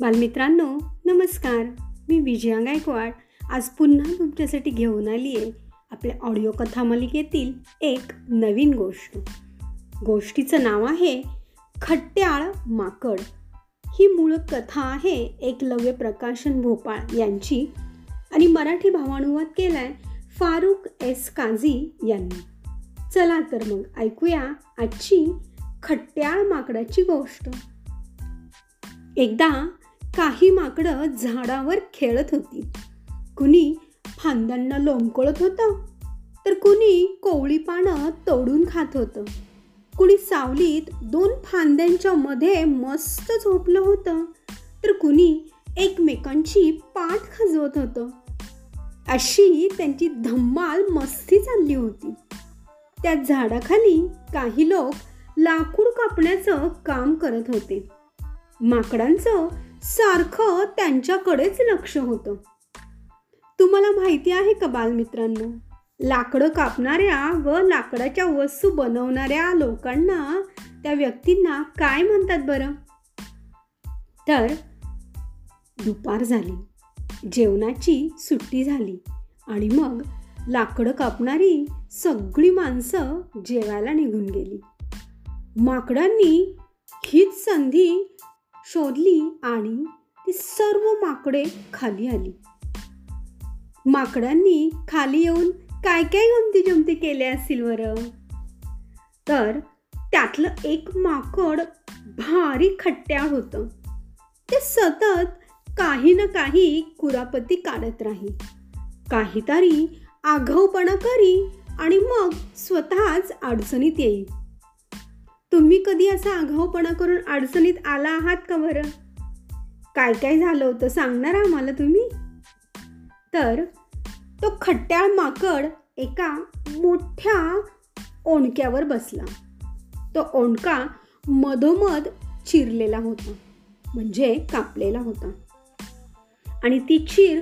बालमित्रांनो नमस्कार. मी विजया गायकवाड. आज पुन्हा तुमच्यासाठी घेऊन आली आहे आपल्या ऑडिओ कथा मालिकेतील एक नवीन गोष्ट. गोष्टीचं नाव आहे खट्ट्याळ माकड. ही मूळ कथा आहे एकलव्य प्रकाशन भोपाळ यांची आणि मराठी भावानुवाद केलाय फारुख एस काझी यांनी. चला तर मग ऐकूया आजची खट्ट्याळ माकडाची गोष्ट. एकदा काही माकडं झाडावर खेळत होती. कुणी फांद्यांना लोंबकळत होतं तर कुणी कोवळी पानं तोडून खात होतं. कुणी सावलीत दोन फांद्यांच्या मध्ये मस्त झोपलं होतं तर कुणी एकमेकांची पाठ खजवत होतं. अशी त्यांची धम्माल मस्ती चालली होती. त्या झाडाखाली काही लोक लाकूड कापण्याचं काम करत होते. माकडांचं सारखं त्यांच्याकडेच लक्ष होतं. तुम्हाला माहिती आहे का बालमित्रांनो? लाकडं कापणाऱ्या व लाकडाच्या वस्तू बनवणाऱ्या लोकांना त्या व्यक्तींना काय म्हणतात बरं? तर दुपार झाली. जेवणाची सुट्टी झाली आणि मग लाकडं कापणारी सगळी माणसं जेवायला निघून गेली. माकडांनी हीच संधी शोधली आणि ती सर्व माकडे खाली आली. माकडांनी खाली येऊन काय काय गमती जमती केल्या असतील बरं? तर त्यातलं एक माकड भारी खट्ट्याळ होतं. ते सतत काही ना काही कुरापती काढत राही. काहीतरी आघावपणा करी आणि मग स्वतःच अडचणीत येईल तुम्ही कधी असा आघावपणा करून अडचणीत आला आहात का बरं? काय काय झालं होतं सांगणार आम्हाला तुम्ही? तर तो खट्ट्याळ माकड एका मोठ्या ओणक्यावर बसला. तो ओणका मधोमध चिरलेला होता म्हणजे कापलेला होता. आणि ती चीर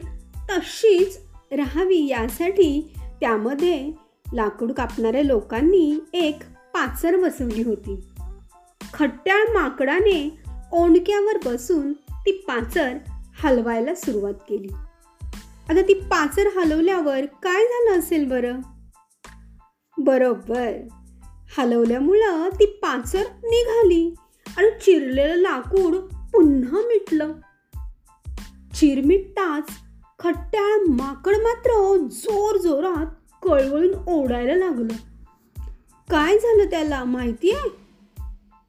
तशीच राहावी यासाठी त्यामध्ये लाकूड कापणाऱ्या लोकांनी एक पाचर बसवली होती. खट्ट्याळ माकडाने ओंडक्यावर बसून ती पाचर हलवायला सुरुवात केली. आता ती पाचर हलवल्यावर काय झालं असेल बरं? बरोबर. हलवल्यामुळं ती पाचर निघाली आणि चिरलेलं लाकूड पुन्हा मिटलं. चिर मिटताच खट्ट्याळ माकड मात्र जोर जोरात कळवळून ओढायला लागलं. काय झालं त्याला माहिती आहे?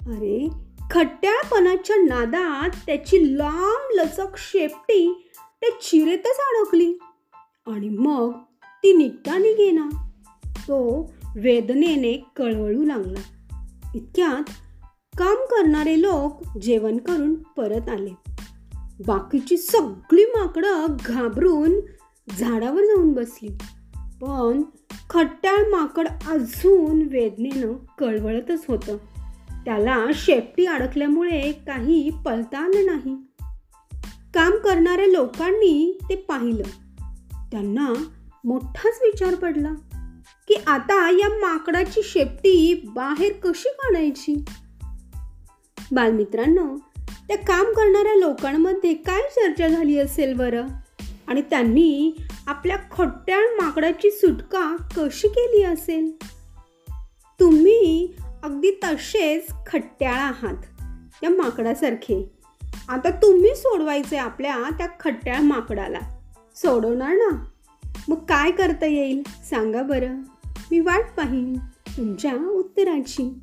अरे खट्ट्यापणाच्या नादात त्याची लांब लचक शेपटी त्या चिरेतच अडकली. आणि मग ती निघता निघेना तो वेदनेने कळवळू लागला. इतक्यात काम करणारे लोक जेवण करून परत आले. बाकीची सगळी माकडं घाबरून झाडावर जाऊन बसली. पण खट्ट्याळ माकड अजून वेदनेनं कळवळतच होतं. त्याला शेपटी अडकल्यामुळे काही पळता आलं नाही. काम करणाऱ्या लोकांनी ते पाहिलं. त्यांना मोठाच विचार पडला की आता या माकडाची शेपटी बाहेर कशी काढायची? बालमित्रांनो त्या काम करणाऱ्या लोकांमध्ये काय चर्चा झाली असेल बरं? आणि त्यांनी आपल्या खट्ट्याळ माकडाची सुटका कशी केली असेल? तुम्ही अगदी तसेच खट्ट्याळ आहात त्या माकडासारखे. आता तुम्ही सोडवायचे आपल्या त्या खट्ट्याळ माकडाला. सोडवणार ना? मग काय करता येईल? सांगा बरं. मी वाट पाहीन तुमच्या उत्तराची.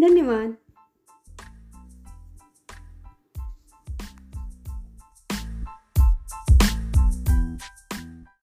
धन्यवाद.